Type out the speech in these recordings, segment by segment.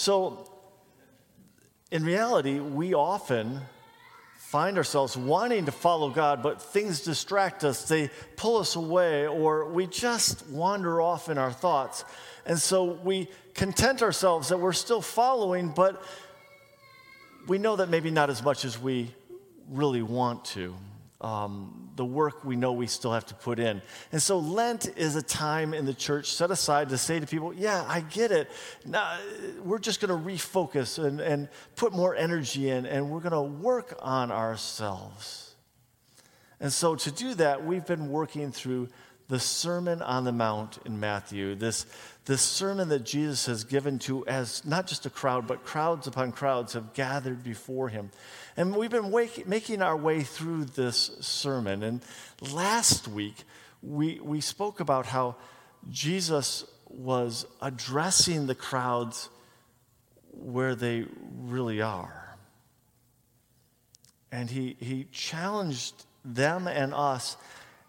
So, in reality, we often find ourselves wanting to follow God, but things distract us. They pull us away, or we just wander off in our thoughts. And so we content ourselves that we're still following, but we know that maybe not as much as we really want to um, the work we know we still have to put in. And so Lent is a time in the church set aside to say to people, yeah, I get it. Now, we're just going to refocus and, and put more energy in, and we're going to work on ourselves. And so to do that, we've been working through the Sermon on the Mount in Matthew, this, this sermon that Jesus has given to as not just a crowd, but crowds upon crowds have gathered before him. And we've been making our way through this sermon. And last week, we, we spoke about how Jesus was addressing the crowds where they really are. And he, he challenged them and us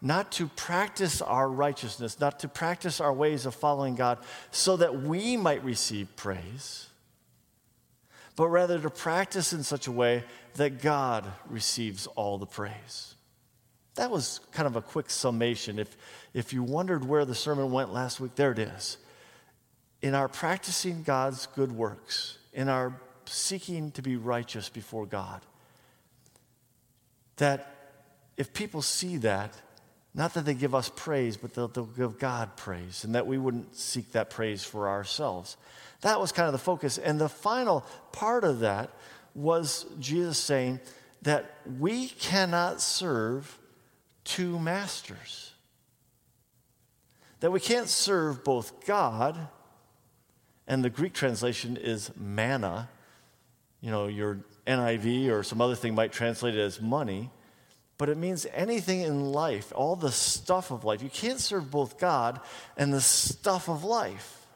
not to practice our righteousness, not to practice our ways of following God so that we might receive praise, but rather to practice in such a way that God receives all the praise. That was kind of a quick summation. If, if you wondered where the sermon went last week, there it is. In our practicing God's good works, in our seeking to be righteous before God, that if people see that, not that they give us praise, but they'll, they'll, give God praise, and that we wouldn't seek that praise for ourselves. That was kind of the focus. And the final part of that was Jesus saying that we cannot serve two masters. That we can't serve both God, and the Greek translation is mammon. You know, your NIV or some other thing might translate it as money but it means anything in life, all the stuff of life. You can't serve both God and the stuff of life.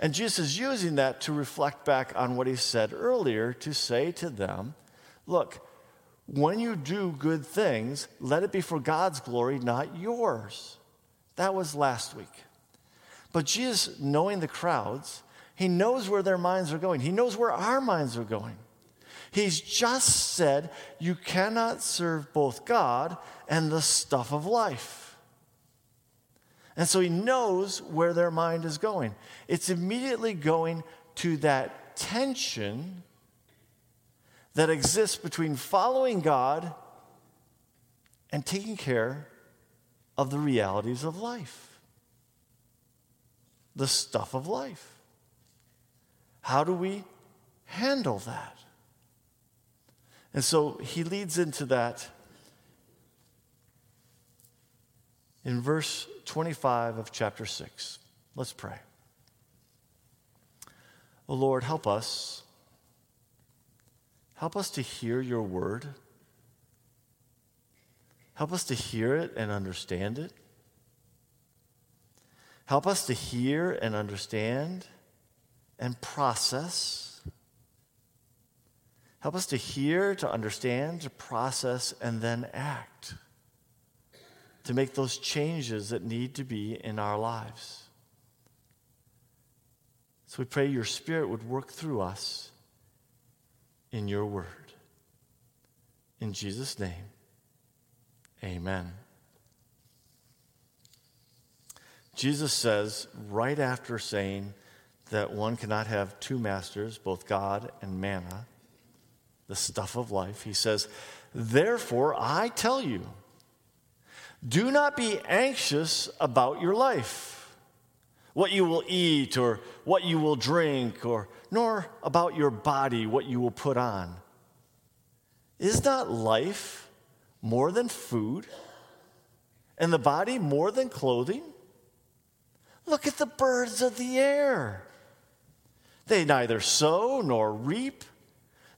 And Jesus is using that to reflect back on what he said earlier to say to them, look, when you do good things, let it be for God's glory, not yours. That was last week. But Jesus, knowing the crowds, he knows where their minds are going. He knows where our minds are going. He's just said you cannot serve both God and the stuff of life. And so he knows where their mind is going. It's immediately going to that tension that exists between following God and taking care of the realities of life, the stuff of life. How do we handle that? And so he leads into that in verse 25 of chapter 6. Let's pray. Oh Lord, help us. Help us to hear your word. Help us to hear it and understand it. Help us to hear and understand and process Help us to hear, to understand, to process, and then act. To make those changes that need to be in our lives. So we pray your Spirit would work through us in your word. In Jesus' name, amen. Jesus says, right after saying that one cannot have two masters, both God and mammon, the stuff of life. He says, Therefore, I tell you, do not be anxious about your life, what you will eat or what you will drink, or nor about your body, what you will put on. Is not life more than food, and the body more than clothing? Look at the birds of the air. They neither sow nor reap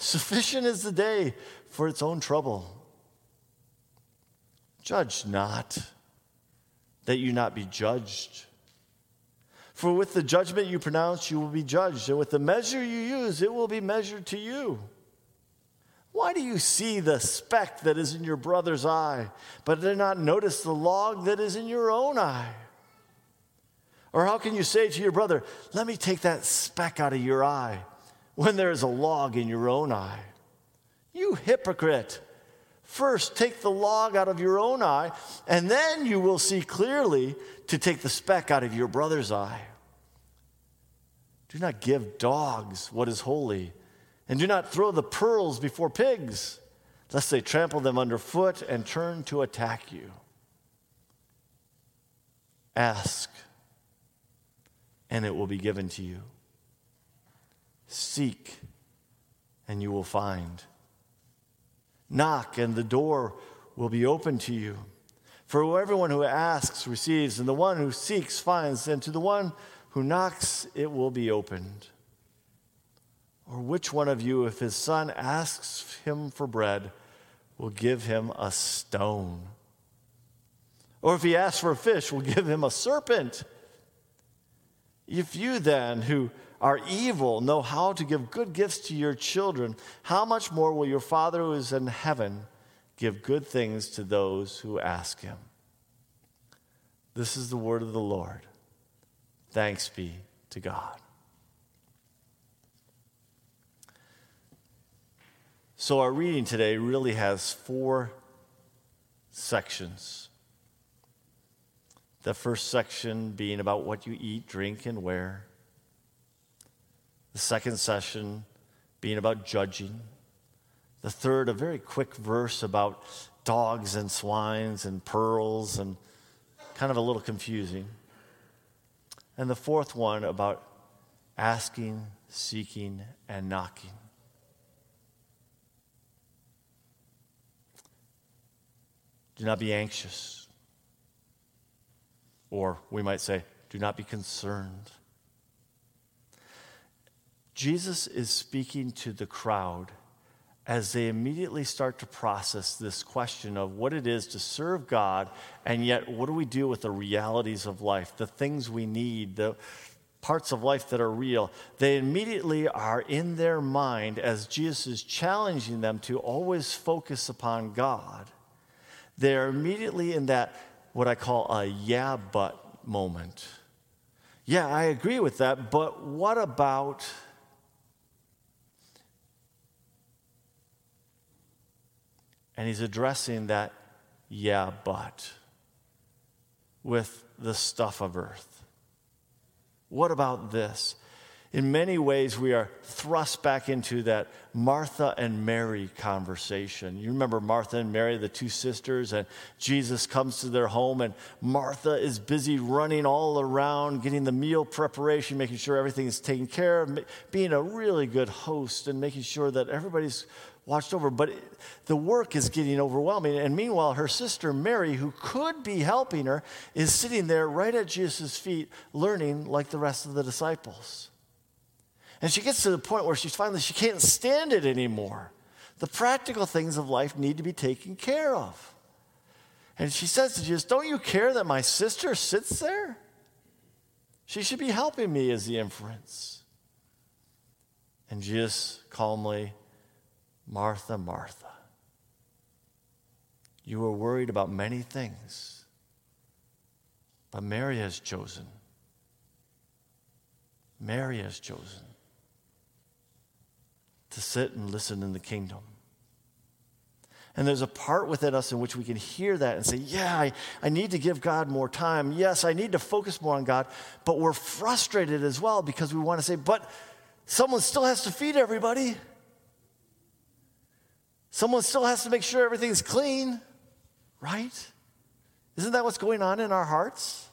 Sufficient is the day for its own trouble. Judge not, that you not be judged. For with the judgment you pronounce, you will be judged, and with the measure you use, it will be measured to you. Why do you see the speck that is in your brother's eye, but do not notice the log that is in your own eye? Or how can you say to your brother, Let me take that speck out of your eye, when there is a log in your own eye? You hypocrite. First, take the log out of your own eye, and then you will see clearly to take the speck out of your brother's eye. Do not give dogs what is holy, and do not throw the pearls before pigs, lest they trample them underfoot and turn to attack you. Ask, and it will be given to you. Seek, and you will find. Knock, and the door will be open to you. For everyone who asks receives, and the one who seeks finds, and to the one who knocks it will be opened. Or which one of you, if his son asks him for bread, will give him a stone? Or if he asks for a fish, will give him a serpent? If you then, who are evil know how to give good gifts to your children, how much more will your Father who is in heaven give good things to those who ask him? This is the word of the Lord. Thanks be to God. So, our reading today really has four sections. The first section being about what you eat, drink, and wear. The second session being about judging. The third, a very quick verse about dogs and swines and pearls and kind of a little confusing. And the fourth one about asking, seeking, and knocking. Do not be anxious. Or we might say, do not be concerned. Jesus is speaking to the crowd as they immediately start to process this question of what it is to serve God, and yet what do we do with the realities of life, the things we need, the parts of life that are real. They immediately are in their mind as Jesus is challenging them to always focus upon God. They're immediately in that, what I call a yeah, but moment. Yeah, I agree with that, but what about And he's addressing that, yeah, but with the stuff of earth. What about this? In many ways, we are thrust back into that Martha and Mary conversation. You remember Martha and Mary, the two sisters, and Jesus comes to their home, and Martha is busy running all around, getting the meal preparation, making sure everything is taken care of, being a really good host, and making sure that everybody's watched over. But the work is getting overwhelming. And meanwhile, her sister Mary, who could be helping her, is sitting there right at Jesus' feet, learning like the rest of the disciples. And she gets to the point where she's finally, she can't stand it anymore. The practical things of life need to be taken care of. And she says to Jesus, Don't you care that my sister sits there? She should be helping me, is the inference. And Jesus calmly Martha, Martha, You are worried about many things. But Mary has chosen. Mary has chosen to sit and listen in the kingdom. And there's a part within us in which we can hear that and say, Yeah, I, I need to give God more time. Yes, I need to focus more on God. But we're frustrated as well because we want to say, But someone still has to feed everybody. Someone still has to make sure everything's clean, right? Isn't that what's going on in our hearts?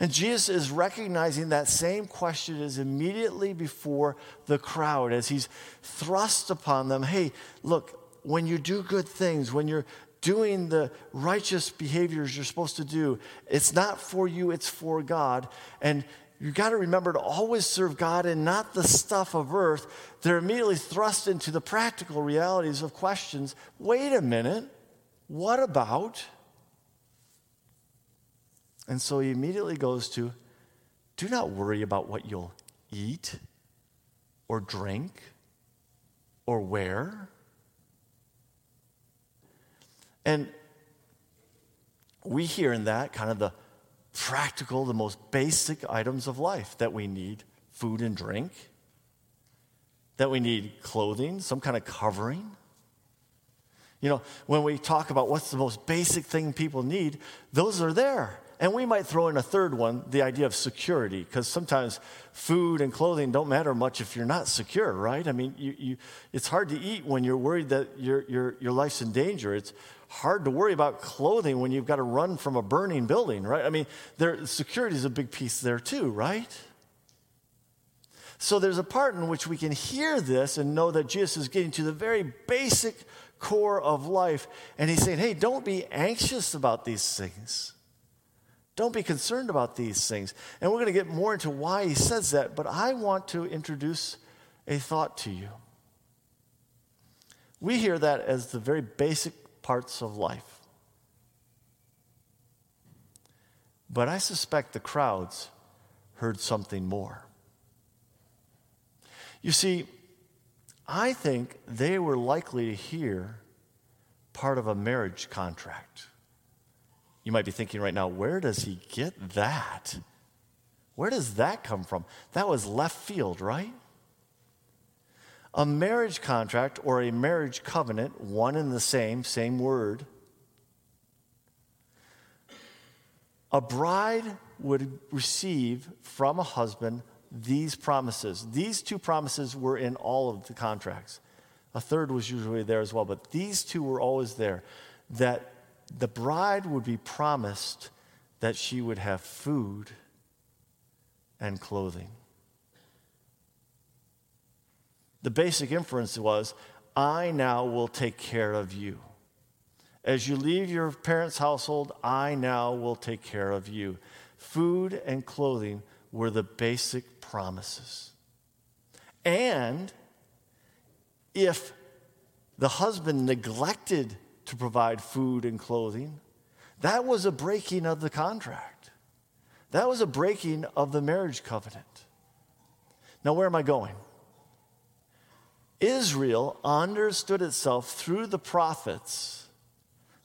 And Jesus is recognizing that same question is immediately before the crowd as he's thrust upon them hey, look, when you do good things, when you're doing the righteous behaviors you're supposed to do, it's not for you, it's for God. And you got to remember to always serve God and not the stuff of earth. They're immediately thrust into the practical realities of questions. Wait a minute, what about? And so he immediately goes to do not worry about what you'll eat or drink or wear. And we hear in that kind of the practical, the most basic items of life that we need food and drink, that we need clothing, some kind of covering. You know, when we talk about what's the most basic thing people need, those are there. And we might throw in a third one, the idea of security, because sometimes food and clothing don't matter much if you're not secure, right? I mean, you, you, it's hard to eat when you're worried that your, your, your life's in danger. It's hard to worry about clothing when you've got to run from a burning building, right? I mean, there, security is a big piece there too, right? So there's a part in which we can hear this and know that Jesus is getting to the very basic core of life. And he's saying, hey, don't be anxious about these things. Don't be concerned about these things. And we're going to get more into why he says that, but I want to introduce a thought to you. We hear that as the very basic parts of life. But I suspect the crowds heard something more. You see, I think they were likely to hear part of a marriage contract. You might be thinking right now, where does he get that? Where does that come from? That was left field, right? A marriage contract or a marriage covenant, one and the same, same word. A bride would receive from a husband these promises. These two promises were in all of the contracts. A third was usually there as well, but these two were always there that the bride would be promised that she would have food and clothing. The basic inference was I now will take care of you. As you leave your parents' household, I now will take care of you. Food and clothing were the basic promises. And if the husband neglected to provide food and clothing. That was a breaking of the contract. That was a breaking of the marriage covenant. Now, where am I going? Israel understood itself through the prophets.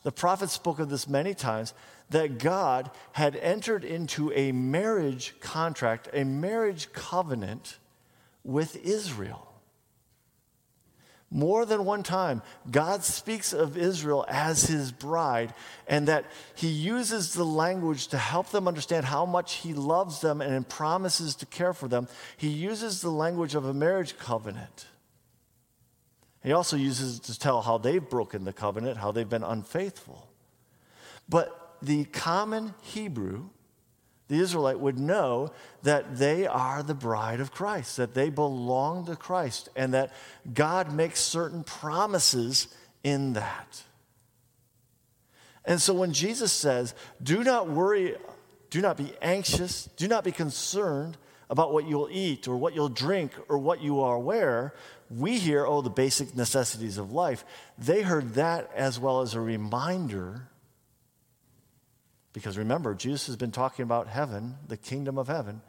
The prophets spoke of this many times that God had entered into a marriage contract, a marriage covenant with Israel. More than one time, God speaks of Israel as his bride, and that he uses the language to help them understand how much he loves them and promises to care for them. He uses the language of a marriage covenant. He also uses it to tell how they've broken the covenant, how they've been unfaithful. But the common Hebrew the Israelite would know that they are the bride of Christ, that they belong to Christ, and that God makes certain promises in that. And so when Jesus says, Do not worry, do not be anxious, do not be concerned about what you'll eat or what you'll drink or what you are wear, we hear, oh, the basic necessities of life. They heard that as well as a reminder because remember, Jesus has been talking about heaven, the kingdom of heaven.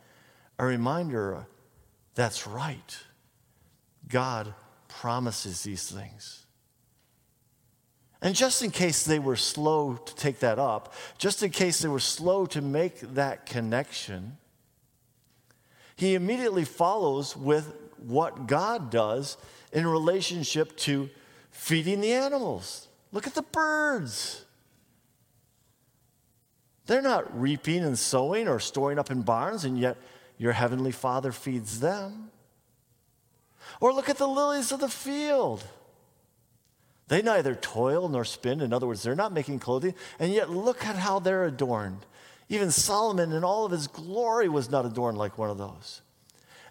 A reminder that's right. God promises these things. And just in case they were slow to take that up, just in case they were slow to make that connection, he immediately follows with what God does in relationship to feeding the animals. Look at the birds. They're not reaping and sowing or storing up in barns, and yet your heavenly Father feeds them. Or look at the lilies of the field. They neither toil nor spin. In other words, they're not making clothing, and yet look at how they're adorned. Even Solomon, in all of his glory, was not adorned like one of those.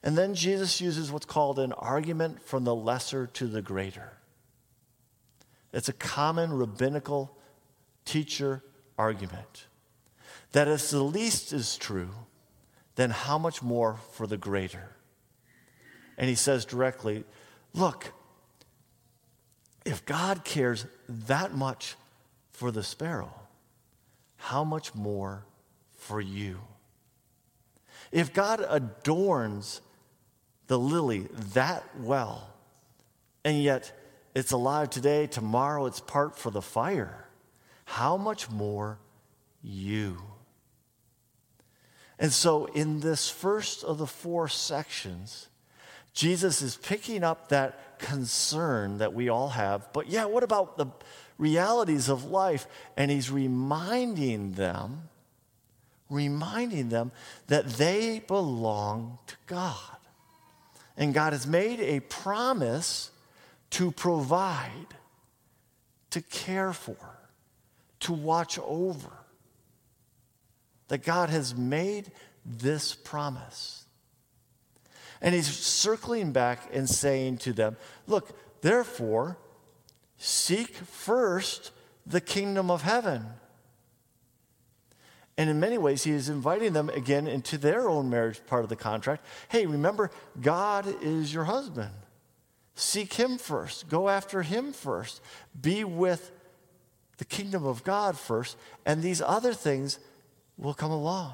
And then Jesus uses what's called an argument from the lesser to the greater. It's a common rabbinical teacher argument that if the least is true, then how much more for the greater? And he says directly, Look, if God cares that much for the sparrow, how much more for you? If God adorns the lily that well, and yet it's alive today, tomorrow it's part for the fire, how much more you? And so, in this first of the four sections, Jesus is picking up that concern that we all have. But yeah, what about the realities of life? And he's reminding them, reminding them that they belong to God. And God has made a promise to provide, to care for, to watch over. That God has made this promise. And he's circling back and saying to them, Look, therefore, seek first the kingdom of heaven and in many ways, he is inviting them again into their own marriage part of the contract. Hey, remember, God is your husband. Seek him first, go after him first, be with the kingdom of God first, and these other things will come along.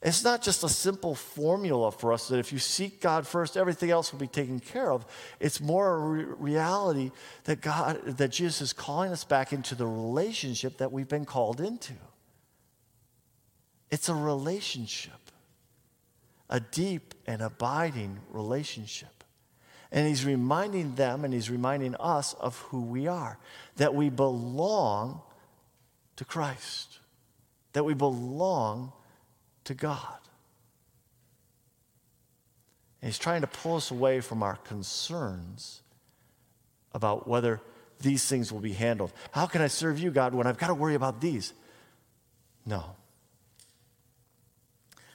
It's not just a simple formula for us that if you seek God first, everything else will be taken care of. It's more a re- reality that God, that Jesus is calling us back into the relationship that we've been called into. It's a relationship, a deep and abiding relationship. And he's reminding them and he's reminding us of who we are that we belong to Christ, that we belong to God. And he's trying to pull us away from our concerns about whether these things will be handled. How can I serve you, God, when I've got to worry about these? No.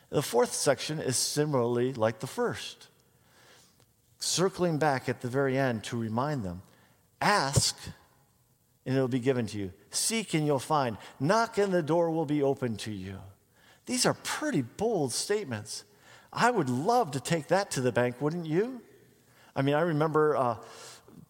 The fourth section is similarly like the first, circling back at the very end to remind them ask, and it will be given to you. Seek, and you'll find. Knock, and the door will be open to you. These are pretty bold statements. I would love to take that to the bank, wouldn't you? I mean, I remember uh,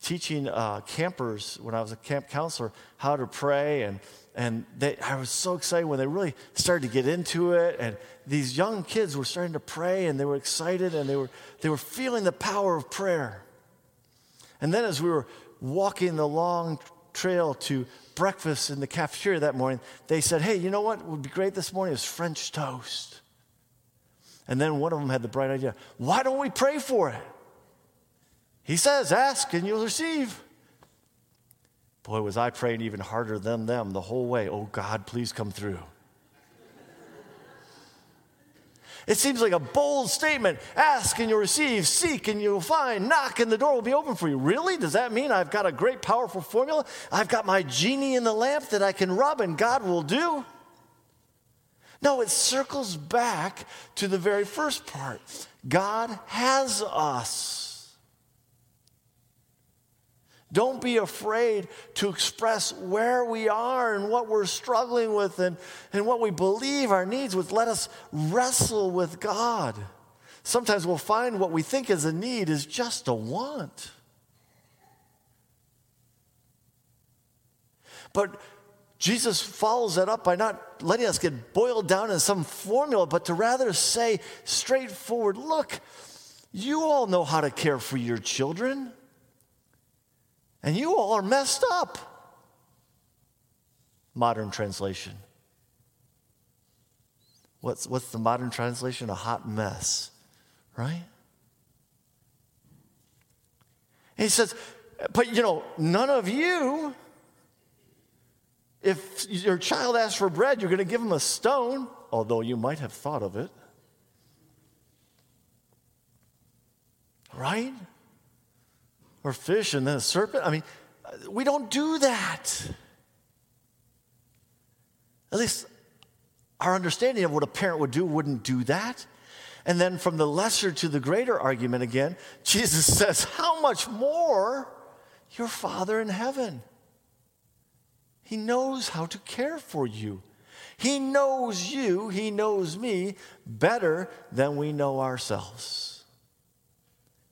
teaching uh, campers when I was a camp counselor how to pray, and, and they, I was so excited when they really started to get into it. And these young kids were starting to pray, and they were excited, and they were, they were feeling the power of prayer. And then as we were walking the long trail to breakfast in the cafeteria that morning, they said, Hey, you know what would be great this morning is French toast. And then one of them had the bright idea why don't we pray for it? He says, Ask and you'll receive. Boy, was I praying even harder than them the whole way. Oh, God, please come through. It seems like a bold statement. Ask and you'll receive, seek and you'll find, knock and the door will be open for you. Really? Does that mean I've got a great, powerful formula? I've got my genie in the lamp that I can rub and God will do? No, it circles back to the very first part. God has us. Don't be afraid to express where we are and what we're struggling with and, and what we believe our needs with. Let us wrestle with God. Sometimes we'll find what we think is a need is just a want. But Jesus follows that up by not letting us get boiled down in some formula, but to rather say straightforward look, you all know how to care for your children. And you all are messed up. Modern translation. What's, what's the modern translation? A hot mess, right? And he says, but you know, none of you, if your child asks for bread, you're going to give him a stone, although you might have thought of it. Right? Or fish and then a serpent. I mean, we don't do that. At least our understanding of what a parent would do wouldn't do that. And then from the lesser to the greater argument again, Jesus says, How much more your Father in heaven? He knows how to care for you. He knows you, He knows me better than we know ourselves.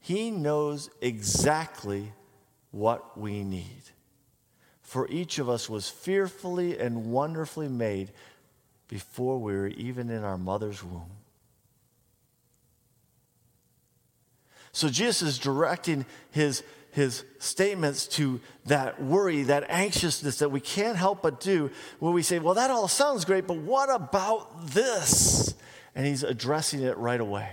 He knows exactly what we need. For each of us was fearfully and wonderfully made before we were even in our mother's womb. So Jesus is directing his, his statements to that worry, that anxiousness that we can't help but do, where we say, Well, that all sounds great, but what about this? And he's addressing it right away.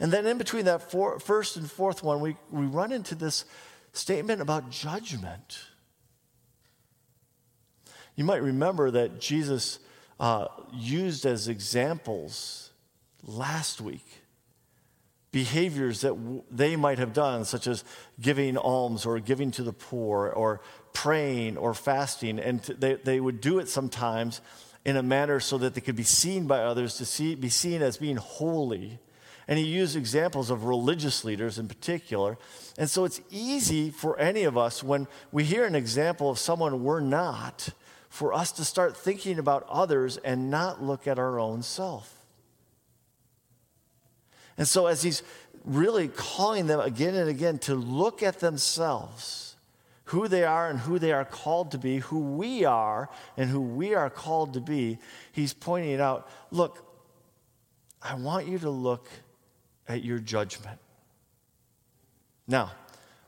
And then in between that four, first and fourth one, we, we run into this statement about judgment. You might remember that Jesus uh, used as examples last week behaviors that w- they might have done, such as giving alms or giving to the poor or praying or fasting. And t- they, they would do it sometimes in a manner so that they could be seen by others, to see, be seen as being holy. And he used examples of religious leaders in particular. And so it's easy for any of us when we hear an example of someone we're not, for us to start thinking about others and not look at our own self. And so, as he's really calling them again and again to look at themselves, who they are and who they are called to be, who we are and who we are called to be, he's pointing out look, I want you to look at your judgment. Now,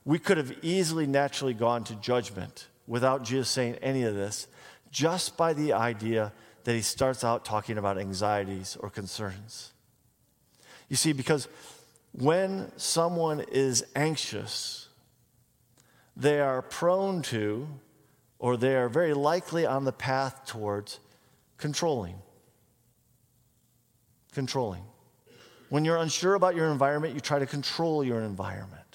we could have easily naturally gone to judgment without Jesus saying any of this, just by the idea that he starts out talking about anxieties or concerns. You see, because when someone is anxious, they are prone to, or they are very likely on the path towards controlling. Controlling. When you're unsure about your environment, you try to control your environment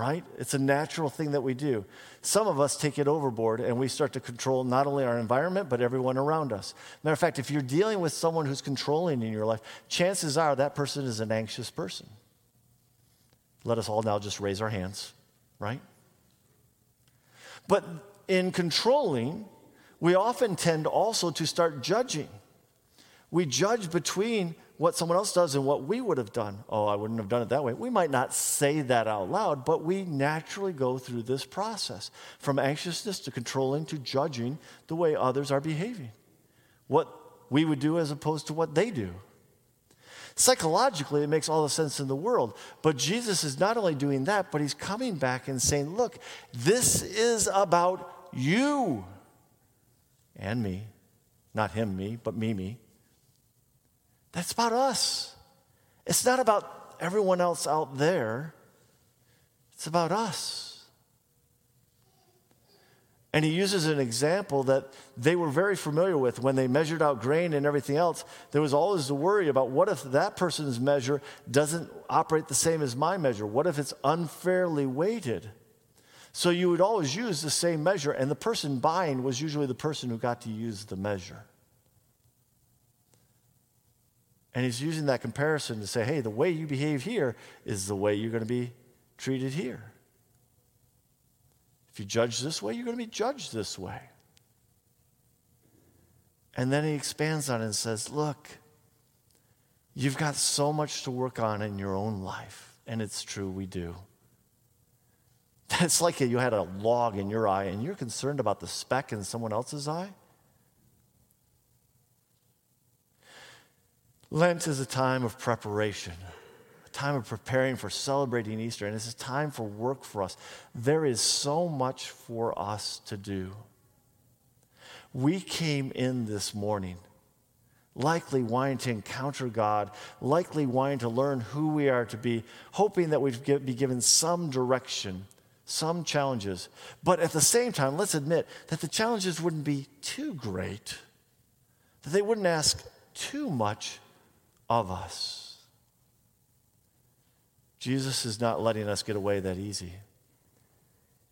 right? It's a natural thing that we do. Some of us take it overboard and we start to control not only our environment, but everyone around us. Matter of fact, if you're dealing with someone who's controlling in your life, chances are that person is an anxious person. Let us all now just raise our hands, right? But in controlling, we often tend also to start judging. We judge between what someone else does and what we would have done. Oh, I wouldn't have done it that way. We might not say that out loud, but we naturally go through this process from anxiousness to controlling to judging the way others are behaving. What we would do as opposed to what they do. Psychologically, it makes all the sense in the world. But Jesus is not only doing that, but he's coming back and saying, look, this is about you and me. Not him, me, but me, me. That's about us. It's not about everyone else out there, it's about us. And he uses an example that they were very familiar with when they measured out grain and everything else. There was always the worry about what if that person's measure doesn't operate the same as my measure? What if it's unfairly weighted? So you would always use the same measure, and the person buying was usually the person who got to use the measure. And he's using that comparison to say, hey, the way you behave here is the way you're going to be treated here. If you judge this way, you're going to be judged this way. And then he expands on it and says, look, you've got so much to work on in your own life. And it's true, we do. It's like you had a log in your eye and you're concerned about the speck in someone else's eye. Lent is a time of preparation, a time of preparing for celebrating Easter, and it's a time for work for us. There is so much for us to do. We came in this morning likely wanting to encounter God, likely wanting to learn who we are to be, hoping that we'd be given some direction, some challenges. But at the same time, let's admit that the challenges wouldn't be too great, that they wouldn't ask too much of us. Jesus is not letting us get away that easy.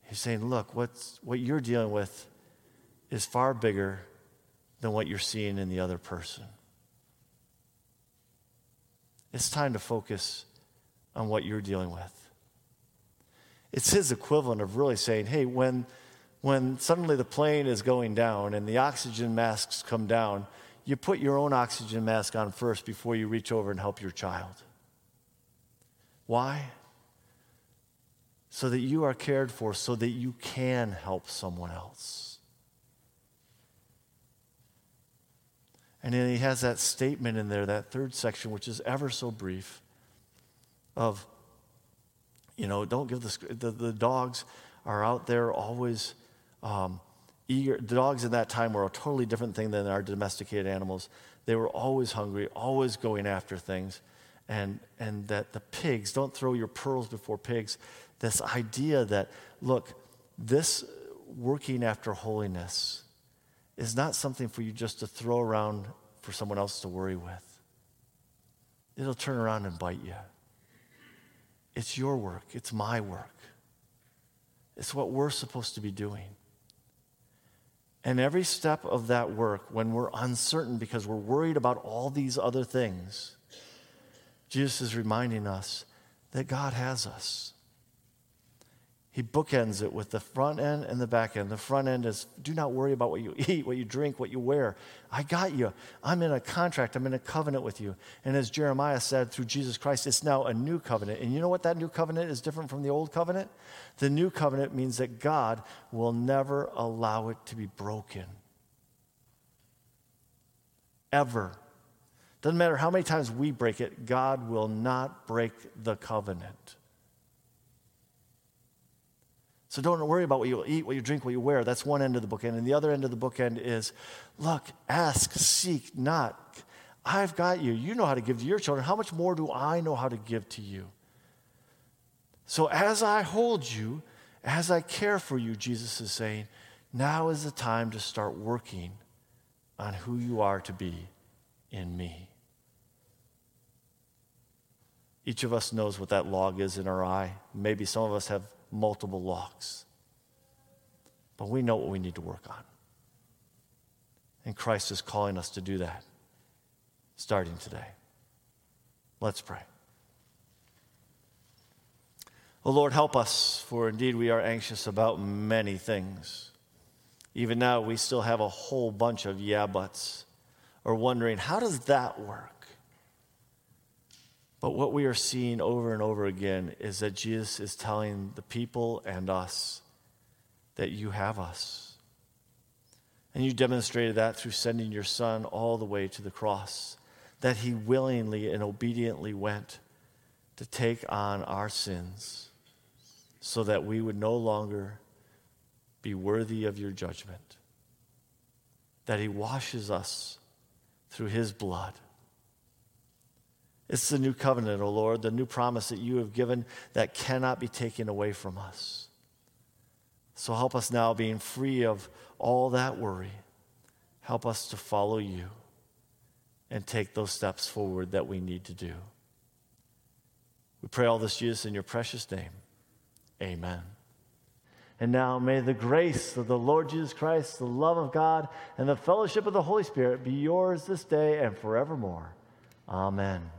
He's saying, look, what's, what you're dealing with is far bigger than what you're seeing in the other person. It's time to focus on what you're dealing with. It's his equivalent of really saying, hey, when, when suddenly the plane is going down and the oxygen masks come down, you put your own oxygen mask on first before you reach over and help your child. Why? So that you are cared for, so that you can help someone else. And then he has that statement in there, that third section, which is ever so brief, of, you know, don't give the, the, the dogs are out there always um, eager. Dogs in that time were a totally different thing than our domesticated animals. They were always hungry, always going after things. And, and that the pigs, don't throw your pearls before pigs. This idea that, look, this working after holiness is not something for you just to throw around for someone else to worry with. It'll turn around and bite you. It's your work, it's my work. It's what we're supposed to be doing. And every step of that work, when we're uncertain because we're worried about all these other things, Jesus is reminding us that God has us. He bookends it with the front end and the back end. The front end is do not worry about what you eat, what you drink, what you wear. I got you. I'm in a contract, I'm in a covenant with you. And as Jeremiah said through Jesus Christ, it's now a new covenant. And you know what that new covenant is different from the old covenant? The new covenant means that God will never allow it to be broken. Ever. Doesn't matter how many times we break it, God will not break the covenant. So don't worry about what you eat, what you drink, what you wear. That's one end of the bookend. And the other end of the bookend is look, ask, seek, knock. I've got you. You know how to give to your children. How much more do I know how to give to you? So as I hold you, as I care for you, Jesus is saying, now is the time to start working on who you are to be in me. Each of us knows what that log is in our eye. Maybe some of us have multiple logs. But we know what we need to work on. And Christ is calling us to do that starting today. Let's pray. Oh Lord, help us, for indeed we are anxious about many things. Even now, we still have a whole bunch of yeah buts, or wondering, how does that work? But what we are seeing over and over again is that Jesus is telling the people and us that you have us. And you demonstrated that through sending your son all the way to the cross, that he willingly and obediently went to take on our sins so that we would no longer be worthy of your judgment, that he washes us through his blood it's the new covenant, O oh Lord, the new promise that you have given that cannot be taken away from us. So help us now, being free of all that worry. Help us to follow you and take those steps forward that we need to do. We pray all this, Jesus, in your precious name. Amen. And now may the grace of the Lord Jesus Christ, the love of God, and the fellowship of the Holy Spirit be yours this day and forevermore. Amen.